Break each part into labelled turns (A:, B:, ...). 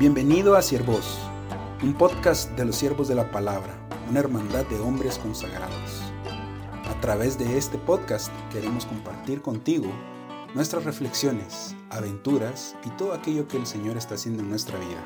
A: Bienvenido a Siervos, un podcast de los siervos de la palabra, una hermandad de hombres consagrados. A través de este podcast queremos compartir contigo nuestras reflexiones, aventuras y todo aquello que el Señor está haciendo en nuestra vida.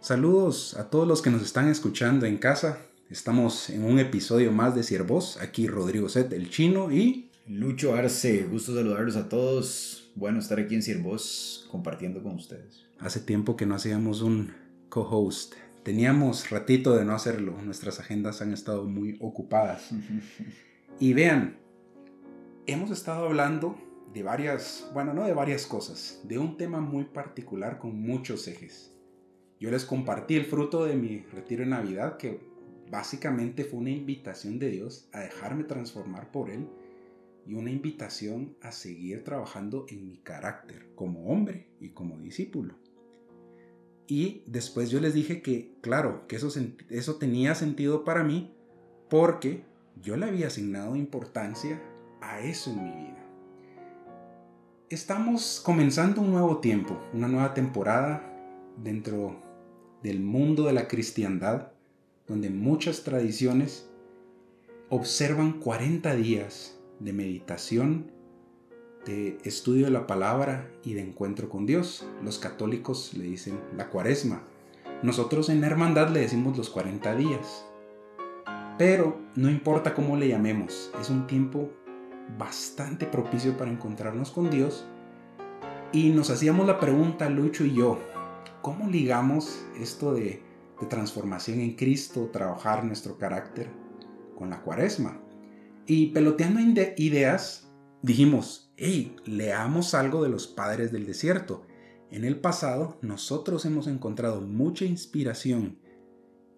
A: Saludos a todos los que nos están escuchando en casa. Estamos en un episodio más de Siervos. Aquí Rodrigo Set, el chino y
B: Lucho Arce. Gusto saludarlos a todos bueno estar aquí en Siervos compartiendo con ustedes.
A: Hace tiempo que no hacíamos un co-host. Teníamos ratito de no hacerlo. Nuestras agendas han estado muy ocupadas. y vean, hemos estado hablando de varias, bueno, no de varias cosas, de un tema muy particular con muchos ejes. Yo les compartí el fruto de mi retiro de Navidad que básicamente fue una invitación de Dios a dejarme transformar por Él y una invitación a seguir trabajando en mi carácter como hombre y como discípulo. Y después yo les dije que, claro, que eso, eso tenía sentido para mí porque yo le había asignado importancia a eso en mi vida. Estamos comenzando un nuevo tiempo, una nueva temporada dentro del mundo de la cristiandad, donde muchas tradiciones observan 40 días de meditación, de estudio de la palabra y de encuentro con Dios. Los católicos le dicen la cuaresma. Nosotros en la hermandad le decimos los 40 días. Pero no importa cómo le llamemos, es un tiempo bastante propicio para encontrarnos con Dios. Y nos hacíamos la pregunta, Lucho y yo, ¿cómo ligamos esto de, de transformación en Cristo, trabajar nuestro carácter con la cuaresma? Y peloteando ideas, dijimos, hey, leamos algo de los padres del desierto. En el pasado, nosotros hemos encontrado mucha inspiración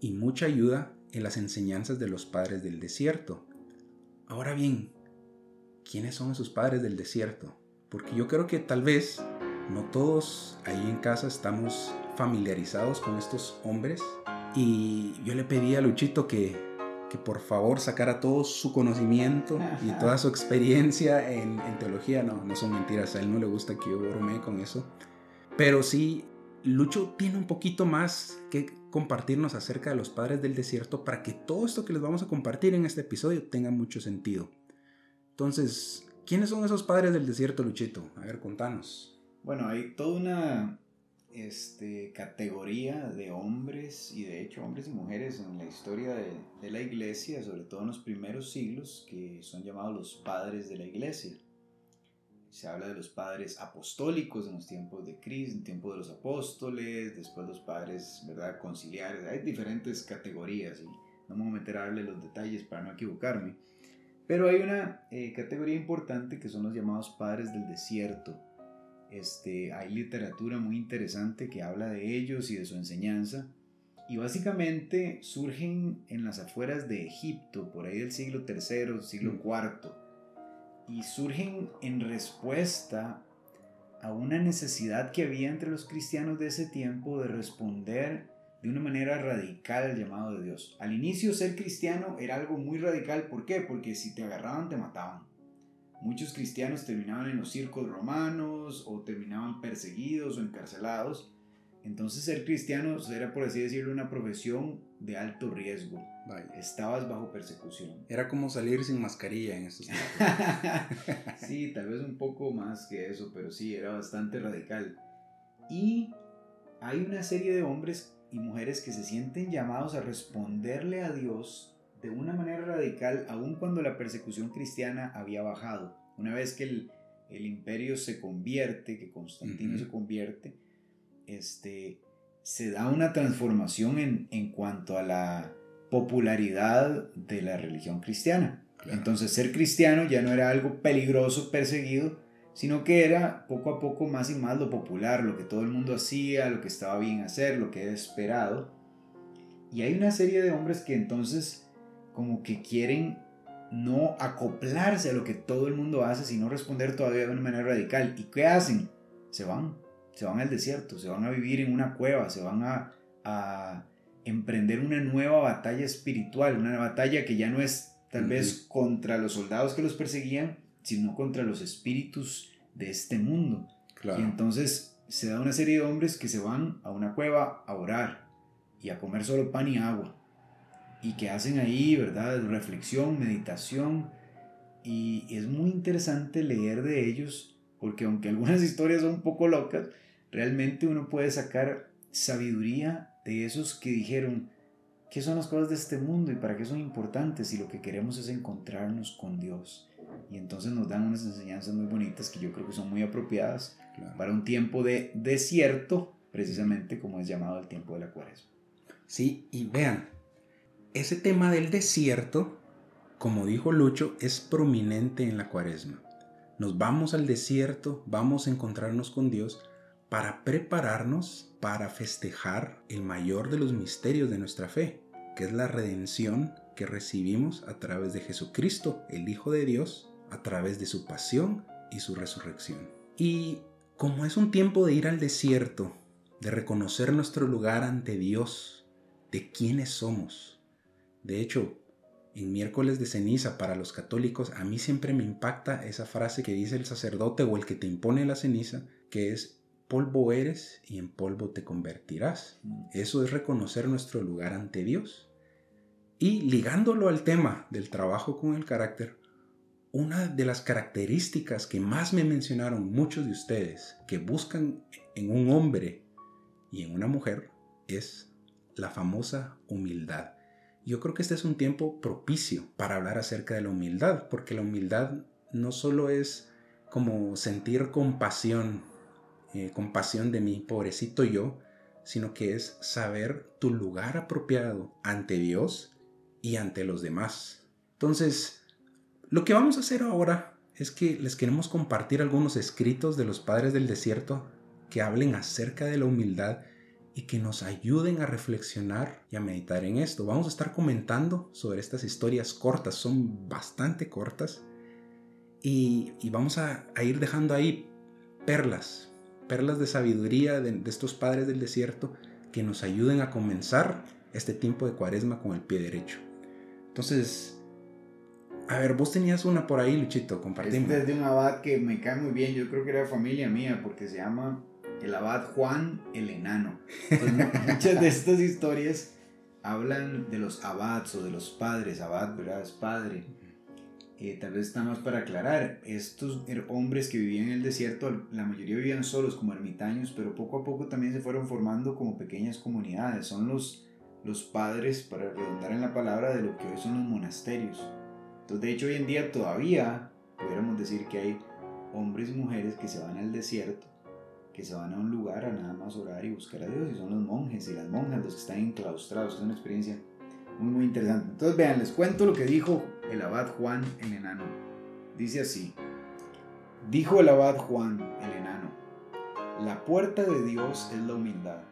A: y mucha ayuda en las enseñanzas de los padres del desierto. Ahora bien, ¿quiénes son esos padres del desierto? Porque yo creo que tal vez no todos ahí en casa estamos familiarizados con estos hombres. Y yo le pedí a Luchito que que por favor sacara todo su conocimiento y toda su experiencia en, teología. No, no son mentiras, a él no le gusta que yo bromee con eso. Pero sí, Lucho tiene un poquito más que compartirnos acerca de los padres del desierto para que todo esto que les vamos a compartir en este episodio tenga mucho sentido. Entonces, ¿quiénes son esos padres del desierto, Luchito? A ver, contanos.
B: Bueno, hay toda una este, categoría de hombres y de hecho hombres y mujeres en la historia de, de, la iglesia, sobre todo en los primeros siglos, que son llamados los padres de la iglesia. Se habla de los padres apostólicos en los tiempos de Cristo, en tiempos de los apóstoles, después los padres ¿verdad? conciliares, hay diferentes categorías y no me voy a meter a darle los detalles para no equivocarme. Pero hay una eh, categoría importante que son los llamados padres del desierto este, hay literatura muy interesante que habla de ellos y de su enseñanza. Y básicamente surgen en las afueras de Egipto, por ahí del siglo III, siglo IV. Mm. Y surgen en respuesta a una necesidad que había entre los cristianos de ese tiempo de responder de una manera radical al llamado de Dios. Al inicio ser cristiano era algo muy radical. ¿Por qué? Porque si te agarraban te mataban. Muchos cristianos terminaban en los circos romanos o terminaban perseguidos o encarcelados. Entonces ser cristiano era, por así decirlo, una profesión de alto riesgo. Estabas bajo persecución.
A: Era como salir sin mascarilla en esos tiempos.
B: sí, tal vez un poco más que eso, pero sí, era bastante radical. Y hay una serie de hombres y mujeres que se sienten llamados a responderle a Dios de una manera radical, aun cuando la persecución cristiana había bajado. Una vez que el, imperio se convierte, que Constantino se convierte, este, se da una transformación en, en, cuanto a la popularidad de la religión cristiana. Entonces ser cristiano ya no era algo peligroso, perseguido, sino que era poco a poco más y más lo popular, lo que todo el mundo hacía, lo que estaba bien hacer, lo que era esperado. Y hay una serie de hombres que entonces como que quieren no acoplarse a lo que todo el mundo hace, sino responder todavía de una manera radical. ¿Y qué hacen? Se van, se van al desierto, se van a vivir en una cueva, se van a, a emprender una nueva batalla espiritual, una batalla que ya no es tal vez contra los soldados que los perseguían, sino contra los espíritus de este mundo. Y entonces se da una serie de hombres que se van a una cueva a orar y a comer solo pan y agua. Y que hacen ahí, ¿verdad? Reflexión, meditación. Y es muy interesante leer de ellos, porque aunque algunas historias son un poco locas, realmente uno puede sacar sabiduría de esos que dijeron, ¿Qué son las cosas de este mundo y para qué son importantes? Y lo que queremos es encontrarnos con Dios. Y entonces nos dan unas enseñanzas muy bonitas que yo creo que son muy apropiadas para un tiempo de desierto, precisamente como es llamado el tiempo de la cuaresma.
A: Sí, y vean, ese tema del desierto, como dijo Lucho, es prominente en la cuaresma. Nos vamos al desierto, vamos a encontrarnos con Dios para prepararnos para festejar el mayor de los misterios de nuestra fe, que es la redención que recibimos a través de Jesucristo, el Hijo de Dios, a través de su pasión y su resurrección. Y como es un tiempo de ir al desierto, de reconocer nuestro lugar ante Dios, de quiénes somos. De hecho, en miércoles de ceniza para los católicos, a mí siempre me impacta esa frase que dice el sacerdote o el que te impone la ceniza, que es polvo eres y en polvo te convertirás. Mm. Eso es reconocer nuestro lugar ante Dios. Y ligándolo al tema del trabajo con el carácter, una de las características que más me mencionaron muchos de ustedes que buscan en un hombre y en una mujer es la famosa humildad. Yo creo que este es un tiempo propicio para hablar acerca de la humildad, porque la humildad no solo es como sentir compasión eh, compasión de mi pobrecito yo, sino que es saber tu lugar apropiado ante Dios y ante los demás. Entonces, lo que vamos a hacer ahora es que les queremos compartir algunos escritos de los padres del desierto que hablen acerca de la humildad y que nos ayuden a reflexionar y a meditar en esto. Vamos a estar comentando sobre estas historias cortas, son bastante cortas, y, vamos a ir dejando ahí perlas, perlas de sabiduría de, estos padres del desierto que nos ayuden a comenzar este tiempo de cuaresma con el pie derecho. Entonces, a ver, vos tenías una por ahí, Luchito, compartimos.
B: Este es de un abad que me cae muy bien, yo creo que era familia mía, porque se llama el abad Juan el Enano. muchas de estas historias hablan de los abads o de los padres, abad, ¿verdad? Es padre tal vez está más para aclarar, estos er, hombres que vivían en el desierto, la mayoría vivían solos como ermitaños, pero poco a poco también se fueron formando como pequeñas comunidades. Son los, los padres, para redundar en la palabra, de lo que hoy son los monasterios. Entonces, de hecho, hoy en día todavía pudiéramos decir que hay hombres y mujeres que se van al desierto, que se van a un lugar a nada más orar y buscar a Dios, y son los monjes y las monjas los que están enclaustrados. Es una experiencia muy, muy interesante. Entonces, vean, les cuento lo que dijo el abad Juan el enano. Dice así, dijo el abad Juan el enano, la puerta de Dios es la humildad.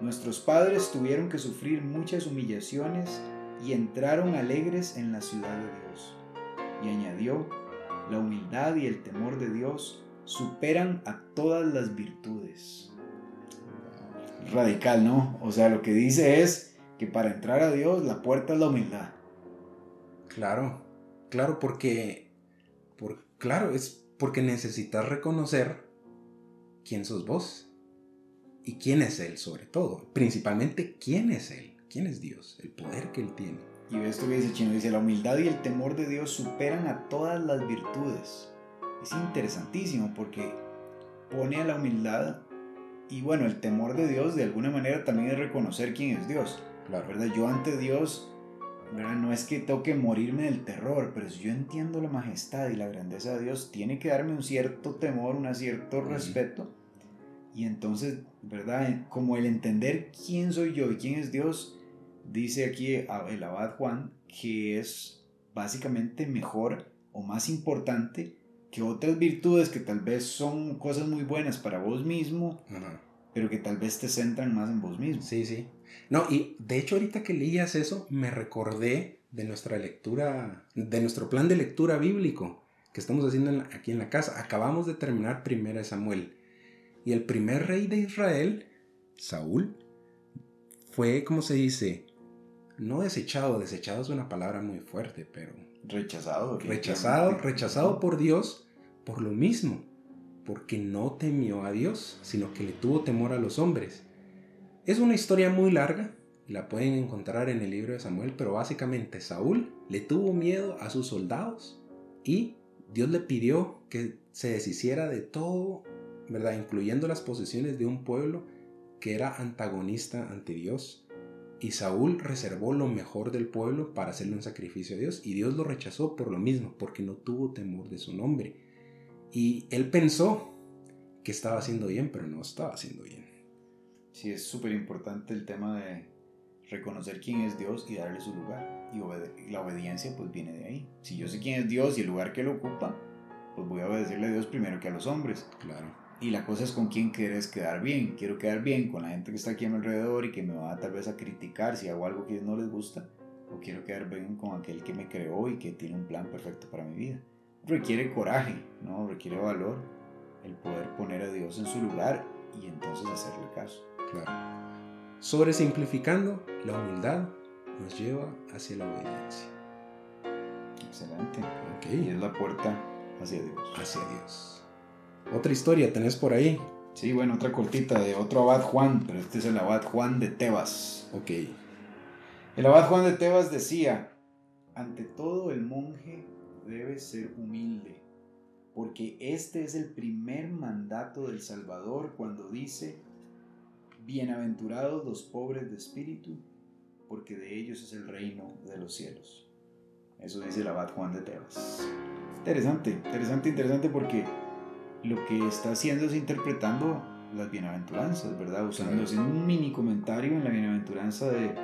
B: Nuestros padres tuvieron que sufrir muchas humillaciones y entraron alegres en la ciudad de Dios. Y añadió, la humildad y el temor de Dios superan a todas las virtudes. Radical, ¿no? O sea, lo que dice es que para entrar a Dios la puerta es la humildad.
A: Claro, claro, porque, por, claro, es porque necesitas reconocer quién sos vos y quién es Él sobre todo. Principalmente quién es Él, quién es Dios, el poder que Él tiene.
B: Y esto que dice Chino, dice, la humildad y el temor de Dios superan a todas las virtudes. Es interesantísimo porque pone a la humildad y bueno, el temor de Dios de alguna manera también es reconocer quién es Dios. La ¿verdad? Yo ante Dios no es que toque morirme del terror, pero si yo entiendo la majestad y la grandeza de Dios, tiene que darme un cierto temor, un cierto respeto. Y entonces, ¿verdad? Como el entender quién soy yo y quién es Dios, dice aquí el abad Juan que es básicamente mejor o más importante que otras virtudes que tal vez son cosas muy buenas para vos mismo, pero que tal vez te centran más en vos mismo.
A: Sí, sí. No, y de hecho ahorita que leías eso, me recordé de nuestra lectura, de nuestro plan de lectura bíblico que estamos haciendo aquí en la casa. Acabamos de terminar primera Samuel. Y el primer rey de Israel, Saúl, fue, como se dice, no desechado, desechado es una palabra muy fuerte, pero...
B: Rechazado.
A: Rechazado, rechazado por Dios por lo mismo, porque no temió a Dios, sino que le tuvo temor a los hombres. Es una historia muy larga, la pueden encontrar en el libro de Samuel, pero básicamente Saúl le tuvo miedo a sus soldados y Dios le pidió que se deshiciera de todo, ¿verdad? Incluyendo las posesiones de un pueblo que era antagonista ante Dios. Y Saúl reservó lo mejor del pueblo para hacerle un sacrificio a Dios. Y Dios lo rechazó por lo mismo, porque no tuvo temor de su nombre. Y él pensó que estaba haciendo bien, pero no estaba haciendo bien.
B: Sí, es súper importante el tema de reconocer quién es Dios y darle su lugar. Y la obediencia pues viene de ahí. Si yo sé quién es Dios y el lugar que él ocupa, pues voy a obedecerle a Dios primero que a los hombres.
A: Claro.
B: Y la cosa es con quién quieres quedar bien. Quiero quedar bien con la gente que está aquí a mi alrededor y que me va tal vez a criticar si hago algo que no les gusta. O quiero quedar bien con aquel que me creó y que tiene un plan perfecto para mi vida. Requiere coraje, ¿no? Requiere valor el poder poner a Dios en su lugar y entonces hacerle caso.
A: Claro. Sobresimplificando, la humildad nos lleva hacia la obediencia.
B: Excelente. Okay. Y es la puerta hacia Dios.
A: Hacia Dios. Otra historia tenés por ahí.
B: Sí, bueno, otra cortita de otro abad Juan, pero este es el abad Juan de Tebas.
A: Ok.
B: El abad Juan de Tebas decía, ante todo el monje debe ser humilde, porque este es el primer mandato del Salvador cuando dice, Bienaventurados los pobres de espíritu, porque de ellos es el reino de los cielos. Eso dice el abad Juan de Tebas. Interesante, interesante, interesante porque lo que está haciendo es interpretando las bienaventuranzas, ¿verdad? Usándose un mini comentario en la bienaventuranza de,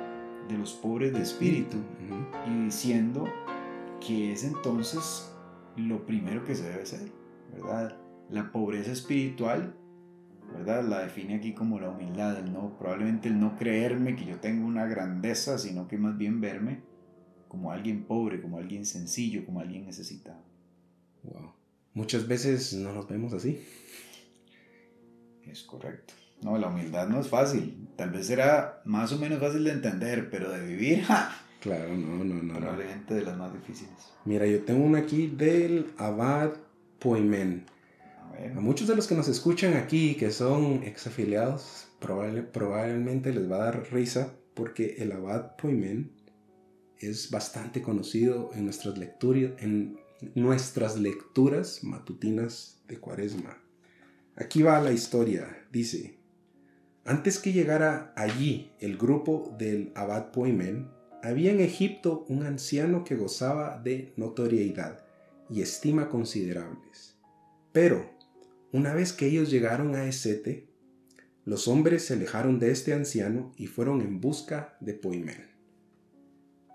B: de los pobres de espíritu y diciendo que es entonces lo primero que se debe hacer, ¿verdad? La pobreza espiritual ¿verdad? La define aquí como la humildad, el no, probablemente el no creerme que yo tengo una grandeza, sino que más bien verme como alguien pobre, como alguien sencillo, como alguien necesitado.
A: Wow. Muchas veces no nos vemos así.
B: Es correcto. No, la humildad no es fácil. Tal vez será más o menos fácil de entender, pero de vivir,
A: Claro, no, no, no.
B: Probablemente de las más difíciles.
A: Mira, yo tengo una aquí del Abad Poimen. A muchos de los que nos escuchan aquí, que son exafiliados, probablemente les va a dar risa porque el abad Poimen es bastante conocido en nuestras, lecturas, en nuestras lecturas matutinas de Cuaresma. Aquí va la historia. Dice, antes que llegara allí el grupo del abad Poimen, había en Egipto un anciano que gozaba de notoriedad y estima considerables. Pero una vez que ellos llegaron a Esete, los hombres se alejaron de este anciano y fueron en busca de Poimén.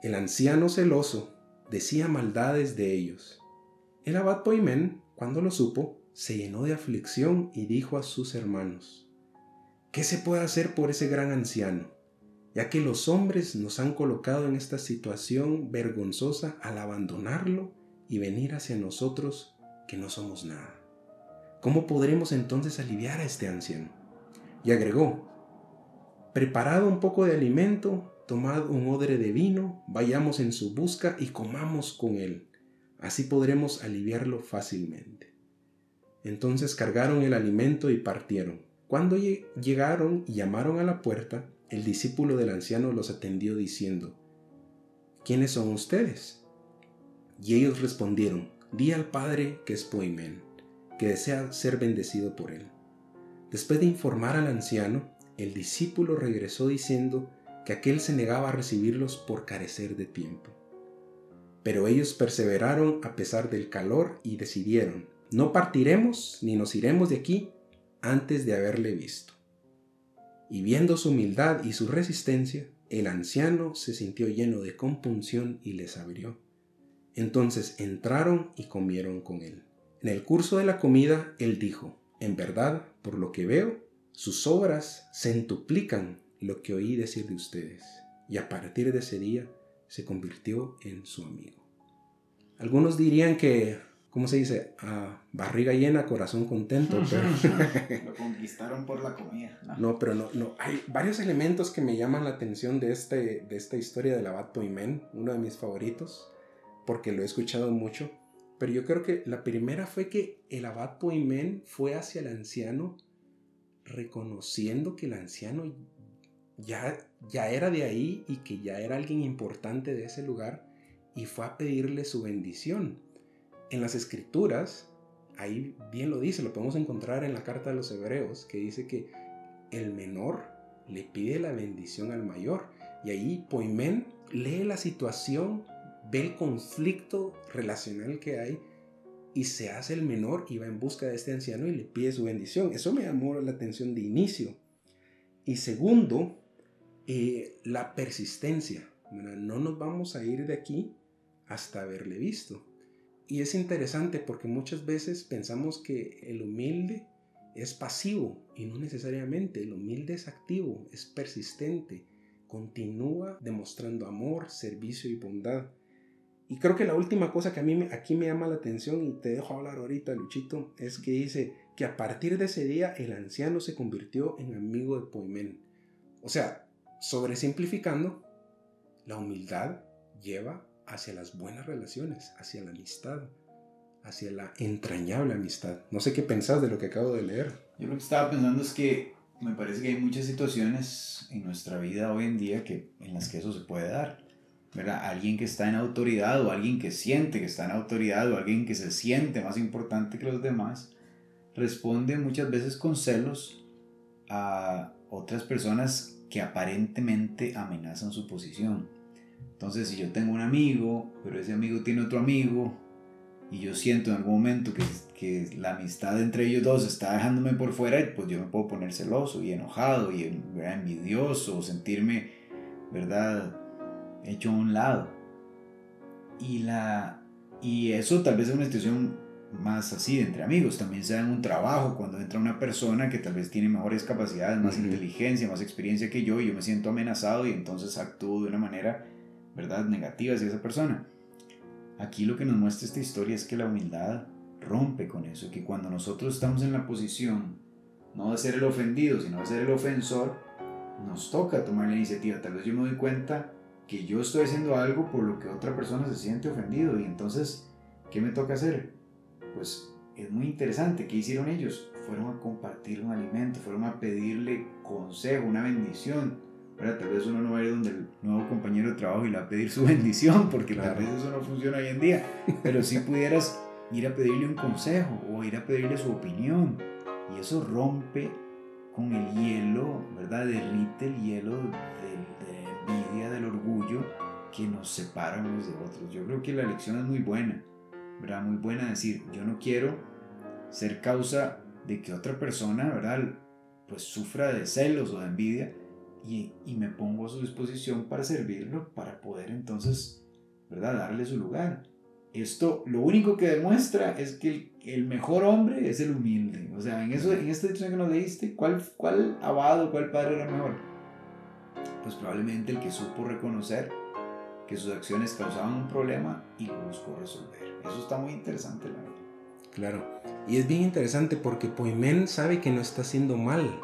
A: El anciano celoso decía maldades de ellos. El abad Poimén, cuando lo supo, se llenó de aflicción y dijo a sus hermanos, ¿qué se puede hacer por ese gran anciano? Ya que los hombres nos han colocado en esta situación vergonzosa al abandonarlo y venir hacia nosotros que no somos nada. ¿Cómo podremos entonces aliviar a este anciano? Y agregó, preparado un poco de alimento, tomad un odre de vino, vayamos en su busca y comamos con él. Así podremos aliviarlo fácilmente. Entonces cargaron el alimento y partieron. Cuando llegaron y llamaron a la puerta, el discípulo del anciano los atendió diciendo, ¿Quiénes son ustedes? Y ellos respondieron, di al padre que es Poimén que desea ser bendecido por él. Después de informar al anciano, el discípulo regresó diciendo que aquel se negaba a recibirlos por carecer de tiempo. Pero ellos perseveraron a pesar del calor y decidieron, no partiremos ni nos iremos de aquí antes de haberle visto. Y viendo su humildad y su resistencia, el anciano se sintió lleno de compunción y les abrió. Entonces entraron y comieron con él. En el curso de la comida, él dijo, en verdad, por lo que veo, sus obras entuplican lo que oí decir de ustedes. Y a partir de ese día se convirtió en su amigo. Algunos dirían que, ¿cómo se dice? A barriga llena, corazón contento.
B: Pero... lo conquistaron por la comida.
A: ¿no? pero no, no. Hay varios elementos que me llaman la atención de, este, de esta historia del Abad Poimen, uno de mis favoritos, porque lo he escuchado mucho pero yo creo que la primera fue que el abad Poimen fue hacia el anciano reconociendo que el anciano ya, ya era de ahí y que ya era alguien importante de ese lugar y fue a pedirle su bendición. En las escrituras, ahí bien lo dice, lo podemos encontrar en la carta de los hebreos, que dice que el menor le pide la bendición al mayor. Y ahí Poimen lee la situación, ve el conflicto relacional que hay y se hace el menor y va en busca de este anciano y le pide su bendición. Eso me llamó la atención de inicio. Y segundo, eh, la persistencia. No nos vamos a ir de aquí hasta haberle visto. Y es interesante porque muchas veces pensamos que el humilde es pasivo y no necesariamente. El humilde es activo, es persistente, continúa demostrando amor, servicio y bondad. Y creo que la última cosa que a mí aquí me llama la atención y te dejo hablar ahorita, Luchito, es que dice que a partir de ese día el anciano se convirtió en amigo de Poimen. O sea, sobresimplificando, la humildad lleva hacia las buenas relaciones, hacia la amistad, hacia la entrañable amistad. No sé qué pensás de lo que acabo de leer.
B: Yo lo que estaba pensando es que me parece que hay muchas situaciones en nuestra vida hoy en día que, en las que eso se puede dar. ¿verdad? Alguien que está en autoridad o alguien que siente que está en autoridad o alguien que se siente más importante que los demás, responde muchas veces con celos a otras personas que aparentemente amenazan su posición. Entonces, si yo tengo un amigo, pero ese amigo tiene otro amigo, y yo siento en algún momento que, que la amistad entre ellos dos está dejándome por fuera, pues yo me puedo poner celoso y enojado y envidioso, o sentirme, ¿verdad?, hecho a un lado. Y, la, y eso tal vez es una situación más así entre amigos. También se da en un trabajo cuando entra una persona que tal vez tiene mejores capacidades, más inteligencia, más experiencia que yo y yo me siento amenazado y entonces actúo de una manera, ¿verdad?, negativa hacia esa persona. Aquí lo que nos muestra esta historia es que la humildad rompe con eso, que cuando nosotros estamos en la posición no de ser el ofendido, sino de ser el ofensor, nos toca tomar la iniciativa. Tal vez yo me doy cuenta que yo estoy haciendo algo por lo que otra persona se siente ofendido y entonces, ¿qué me toca hacer? Pues es muy interesante. ¿Qué hicieron ellos? Fueron a compartir un alimento, fueron a pedirle consejo, una bendición. Tal vez uno no va a ir donde el nuevo compañero de trabajo y le va a pedir su bendición, porque tal vez eso no funciona hoy en día. Pero si pudieras ir a pedirle un consejo o ir a pedirle su opinión. Y eso rompe con el hielo, ¿verdad? Derrite el hielo de la envidia, del orgullo que nos separa unos de otros. Yo creo que la lección es muy buena, ¿verdad? Muy buena decir, yo no quiero ser causa de que otra persona, ¿verdad? Pues sufra de celos o de envidia y, y me pongo a su disposición para servirlo, para poder entonces, ¿verdad? Darle su lugar. Esto lo único que demuestra es que el, mejor hombre es el humilde. O sea, en, eso, en esta edición que nos leíste, ¿cuál, ¿cuál abado, cuál padre era mejor? Pues probablemente el que supo reconocer que sus acciones causaban un problema y lo buscó resolver. Eso está muy interesante, la verdad.
A: Claro, y es bien interesante porque Poimen sabe que no está haciendo mal,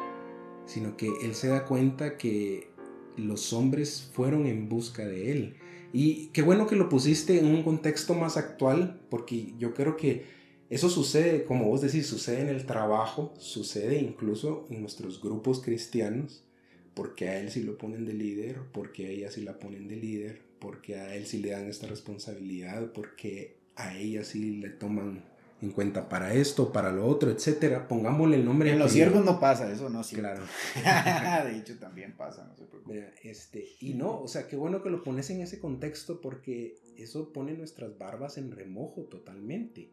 A: sino que él se da cuenta que los hombres fueron en busca de él. Y qué bueno que lo pusiste en un contexto más actual, porque yo creo que eso sucede, como vos decís, sucede en el trabajo, sucede incluso en nuestros grupos cristianos, porque a él sí lo ponen de líder, porque a ella sí la ponen de líder, porque a él sí le dan esta responsabilidad, porque a ella sí le toman en cuenta para esto, para lo otro, etcétera. Pongámosle el nombre.
B: En los siervos no pasa, eso no, sí. Claro. de hecho, también pasa, no se preocupe.
A: Este, y no, o sea, qué bueno que lo pones en ese contexto porque eso pone nuestras barbas en remojo totalmente.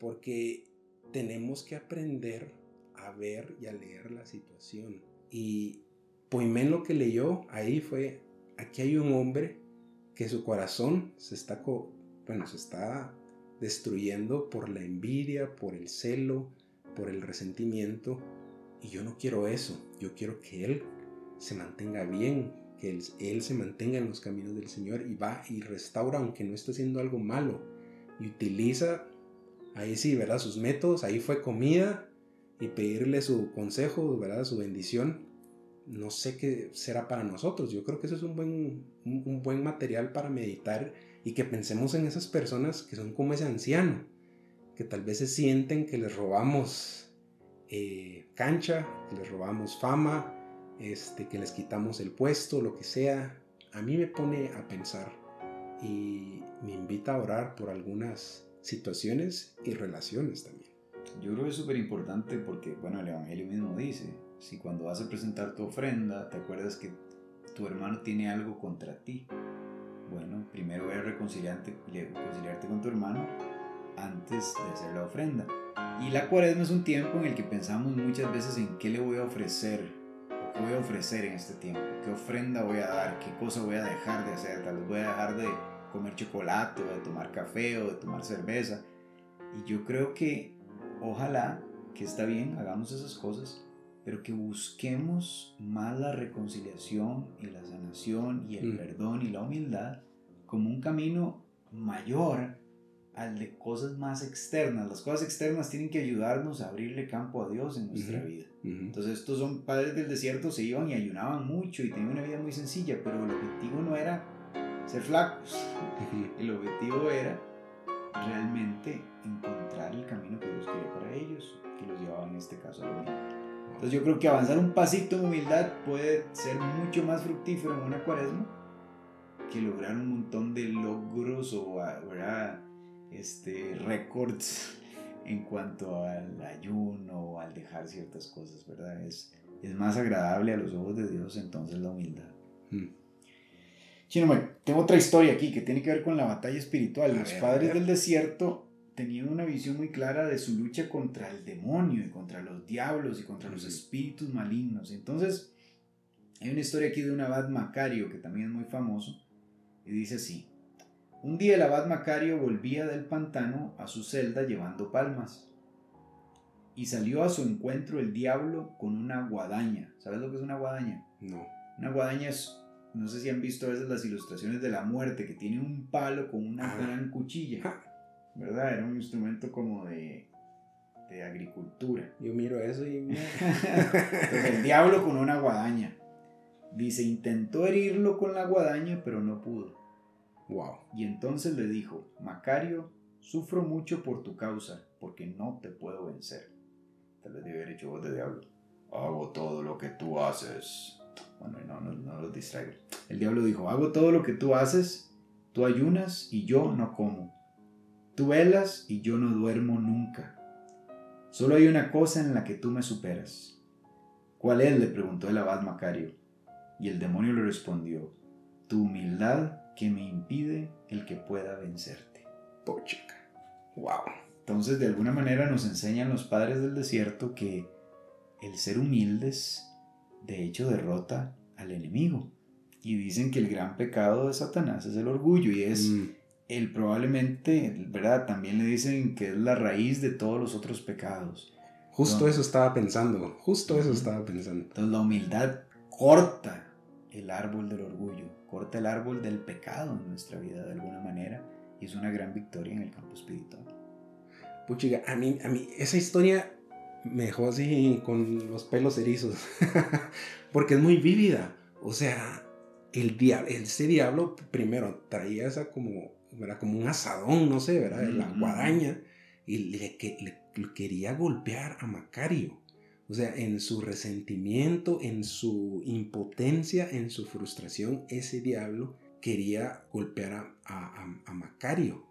A: Porque tenemos que aprender a ver y a leer la situación. Y Poimén lo que leyó ahí fue, aquí hay un hombre que su corazón se está, bueno, se está destruyendo por la envidia, por el celo, por el resentimiento. Y yo no quiero eso, yo quiero que Él se mantenga bien, que él, se mantenga en los caminos del Señor y va y restaura aunque no esté haciendo algo malo. Y utiliza, ahí sí, ¿verdad? Sus métodos, ahí fue comida y pedirle su consejo, ¿verdad? Su bendición. No sé qué será para nosotros. Yo creo que eso es un buen, un buen material para meditar Y que pensemos en esas personas que son como ese anciano, que tal vez se sienten que les robamos eh, cancha, que les robamos fama, este, que les quitamos el puesto, lo que sea. A mí me pone a pensar y me invita a orar por algunas situaciones y relaciones también.
B: Yo creo que es súper importante porque, bueno, el Evangelio mismo dice, si cuando vas a presentar tu ofrenda, te acuerdas que tu hermano tiene algo contra ti, bueno, primero voy a reconciliarte, reconciliarte con tu hermano antes de hacer la ofrenda. Y la cuaresma es un tiempo en el que pensamos muchas veces en qué le voy a ofrecer, qué voy a ofrecer en este tiempo, qué ofrenda voy a dar, qué cosa voy a dejar de hacer, tal vez voy a dejar de comer chocolate, o de tomar café, o de tomar cerveza. Y yo creo que ojalá que está bien, hagamos esas cosas, pero que busquemos más la reconciliación y la sanación y el mm. perdón y la humildad como un camino mayor al de cosas más externas. Las cosas externas tienen que ayudarnos a abrirle campo a Dios en nuestra vida. Entonces estos son padres del desierto, se iban y ayunaban mucho y tenían una vida muy sencilla, pero el objetivo no era ser flacos. El objetivo era realmente encontrar el camino que Dios quería para ellos, que los llevaba en este caso a la humildad. Entonces yo creo que avanzar un pasito en humildad puede ser mucho más fructífero en una cuaresma que lograr un montón de logros o este, récords en cuanto al ayuno o al dejar ciertas cosas, ¿verdad? Es, es más agradable a los ojos de Dios entonces la humildad. Hmm. Chino, tengo otra historia aquí que tiene que ver con la batalla espiritual. los padres del desierto tenían una visión muy clara de su lucha contra el demonio y contra los diablos y contra los espíritus malignos. Entonces, hay una historia aquí de un abad Macario que también es muy famoso y dice así. Un día el abad Macario volvía del pantano a su celda llevando palmas y salió a su encuentro el diablo con una guadaña. ¿Sabes lo que es una guadaña?
A: No.
B: Una guadaña es, no sé si han visto a veces las ilustraciones de la muerte, que tiene un palo con una ah. gran cuchilla. ¿Verdad? Era un instrumento como de, de agricultura.
A: Yo miro eso y...
B: Entonces el diablo con una guadaña. Dice, intentó herirlo con la guadaña, pero no pudo.
A: Wow.
B: Y entonces le dijo, Macario, sufro mucho por tu causa, porque no te puedo vencer. Tal vez debe haber hecho voz de diablo. Hago todo lo que tú haces. Bueno, no, no, no los distraigo. El diablo dijo, hago todo lo que tú haces, tú ayunas y yo no como. Tú velas y yo no duermo nunca. Solo hay una cosa en la que tú me superas. ¿Cuál es? le preguntó el abad Macario. Y el demonio le respondió, tu humildad que me impide el que pueda vencerte.
A: Pochica. Wow.
B: Entonces, de alguna manera nos enseñan los padres del desierto que el ser humildes, de hecho, derrota al enemigo. Y dicen que el gran pecado de Satanás es el orgullo y es mm él probablemente, ¿verdad? También le dicen que es la raíz de todos los otros pecados.
A: Justo eso estaba pensando, justo eso estaba pensando.
B: Entonces la humildad corta el árbol del orgullo, corta el árbol del pecado en nuestra vida de alguna manera y es una gran victoria en el campo espiritual.
A: Puchiga, a mí, a mí esa historia me dejó así con los pelos erizos, porque es muy vívida. O sea, el diablo, ese diablo primero traía esa como era como un asadón, no sé, ¿verdad? La guadaña, y le, le, quería golpear a Macario. O sea, en su resentimiento, en su impotencia, en su frustración, ese diablo quería golpear a, Macario.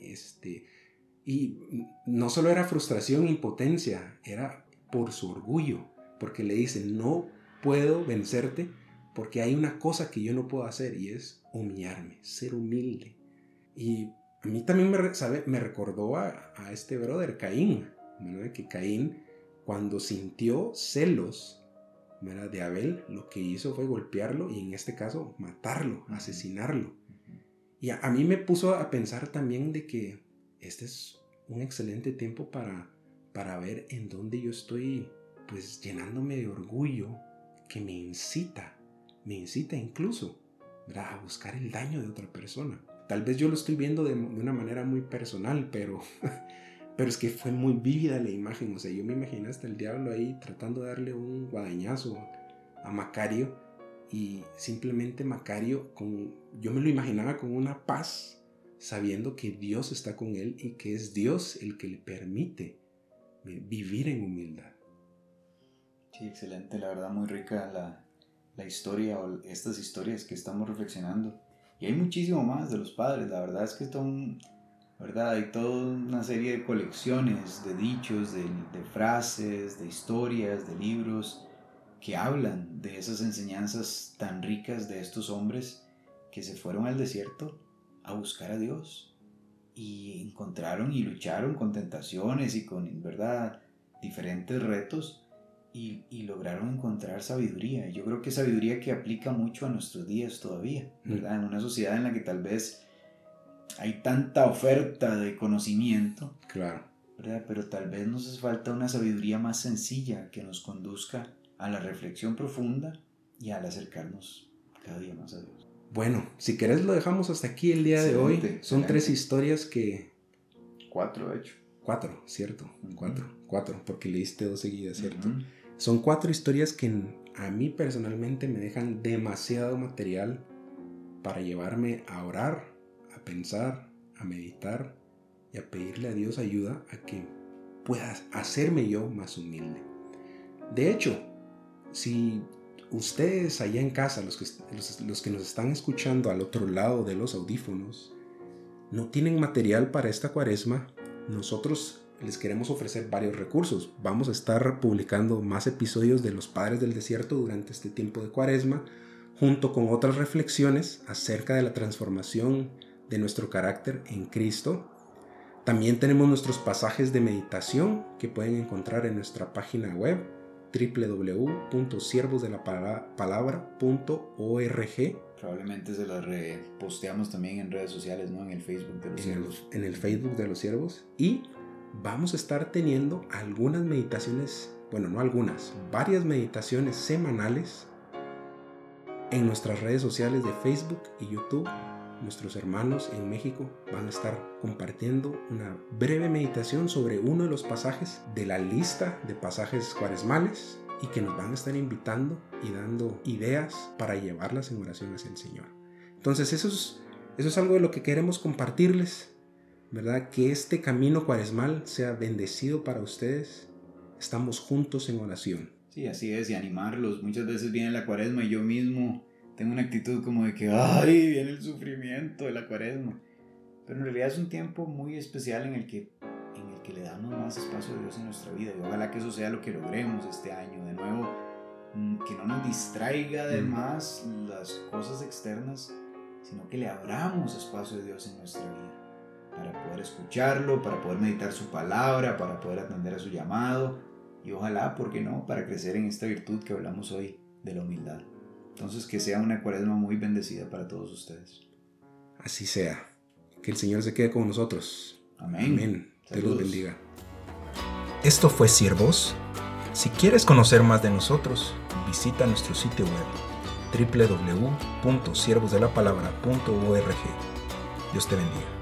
A: Este, y no solo era frustración, impotencia, era por su orgullo, porque le dice, no puedo vencerte porque hay una cosa que yo no puedo hacer y es humillarme, ser humilde. Y a mí también me, sabe, me recordó a, este brother, Caín, que Caín cuando sintió celos de Abel, lo que hizo fue golpearlo y en este caso matarlo, asesinarlo. Y a, mí me puso a pensar también de que este es un excelente tiempo para, para ver en dónde yo estoy pues llenándome de orgullo que me incita, me incita incluso a buscar el daño de otra persona. Tal vez yo lo estoy viendo de, una manera muy personal, pero, pero es que fue muy vívida la imagen. O sea, yo me imaginé hasta el diablo ahí tratando de darle un guadañazo a Macario Y simplemente Macario, con, yo me lo imaginaba con una paz, sabiendo que Dios está con él y que es Dios el que le permite vivir en humildad.
B: Sí, excelente, la verdad muy rica la, la historia o estas historias que estamos reflexionando. Y hay muchísimo más de los padres, la verdad es que son, ¿verdad? Hay toda una serie de colecciones de dichos, de, de frases, de historias, de libros que hablan de esas enseñanzas tan ricas de estos hombres que se fueron al desierto a buscar a Dios y encontraron y lucharon con tentaciones y con, ¿verdad?, diferentes retos y, y, lograron encontrar sabiduría. Yo creo que sabiduría que aplica mucho a nuestros días todavía, mm. ¿verdad? En una sociedad en la que tal vez hay tanta oferta de conocimiento,
A: claro.
B: ¿verdad? Pero tal vez nos hace falta una sabiduría más sencilla que nos conduzca a la reflexión profunda y al acercarnos cada día más a Dios.
A: Bueno, si querés lo dejamos hasta aquí el día de hoy. Son tres historias que...
B: Cuatro, de hecho.
A: Cuatro, cierto. Cuatro, cuatro, porque leíste dos seguidas, ¿cierto? Son cuatro historias que a mí personalmente me dejan demasiado material para llevarme a orar, a pensar, a meditar y a pedirle a Dios ayuda a que pueda hacerme yo más humilde. De hecho, si ustedes allá en casa, los que, los, que nos están escuchando al otro lado de los audífonos, no tienen material para esta cuaresma, nosotros les queremos ofrecer varios recursos. Vamos a estar publicando más episodios de Los Padres del Desierto durante este tiempo de cuaresma, junto con otras reflexiones acerca de la transformación de nuestro carácter en Cristo. También tenemos nuestros pasajes de meditación que pueden encontrar en nuestra página web www.siervosdelapalabra.org.
B: Probablemente se las reposteamos también en redes sociales, ¿no? En el Facebook de los siervos.
A: en el Facebook de los siervos. Y vamos a estar teniendo algunas meditaciones, bueno, no algunas, varias meditaciones semanales en nuestras redes sociales de Facebook y YouTube nuestros hermanos en México van a estar compartiendo una breve meditación sobre uno de los pasajes de la lista de pasajes cuaresmales y que nos van a estar invitando y dando ideas para llevarlas en oración hacia el Señor. Entonces eso es, eso es algo de lo que queremos compartirles, ¿verdad? Que este camino cuaresmal sea bendecido para ustedes. Estamos juntos en oración.
B: Sí, así es, y animarlos. Muchas veces viene la cuaresma y yo mismo tengo una actitud como de que, ay, viene el sufrimiento de la cuaresma. Pero en realidad es un tiempo muy especial en el que, en el que le damos más espacio a Dios en nuestra vida. Y ojalá que eso sea lo que logremos este año. De nuevo, mm, que no nos distraiga de mm. más las cosas externas, sino que le abramos espacio a Dios en nuestra vida. Para poder escucharlo, para poder meditar su palabra, para poder atender a su llamado. Y ojalá, ¿por qué no?, para crecer en esta virtud que hablamos hoy de la humildad. Entonces que sea una cuaresma muy bendecida para todos ustedes.
A: Así sea. Que el Señor se quede con nosotros.
B: Amén.
A: Amén. Te los bendiga.
C: Esto fue Siervos. Si quieres conocer más de nosotros, visita nuestro sitio web www.siervosdelapalabra.org. Dios te bendiga.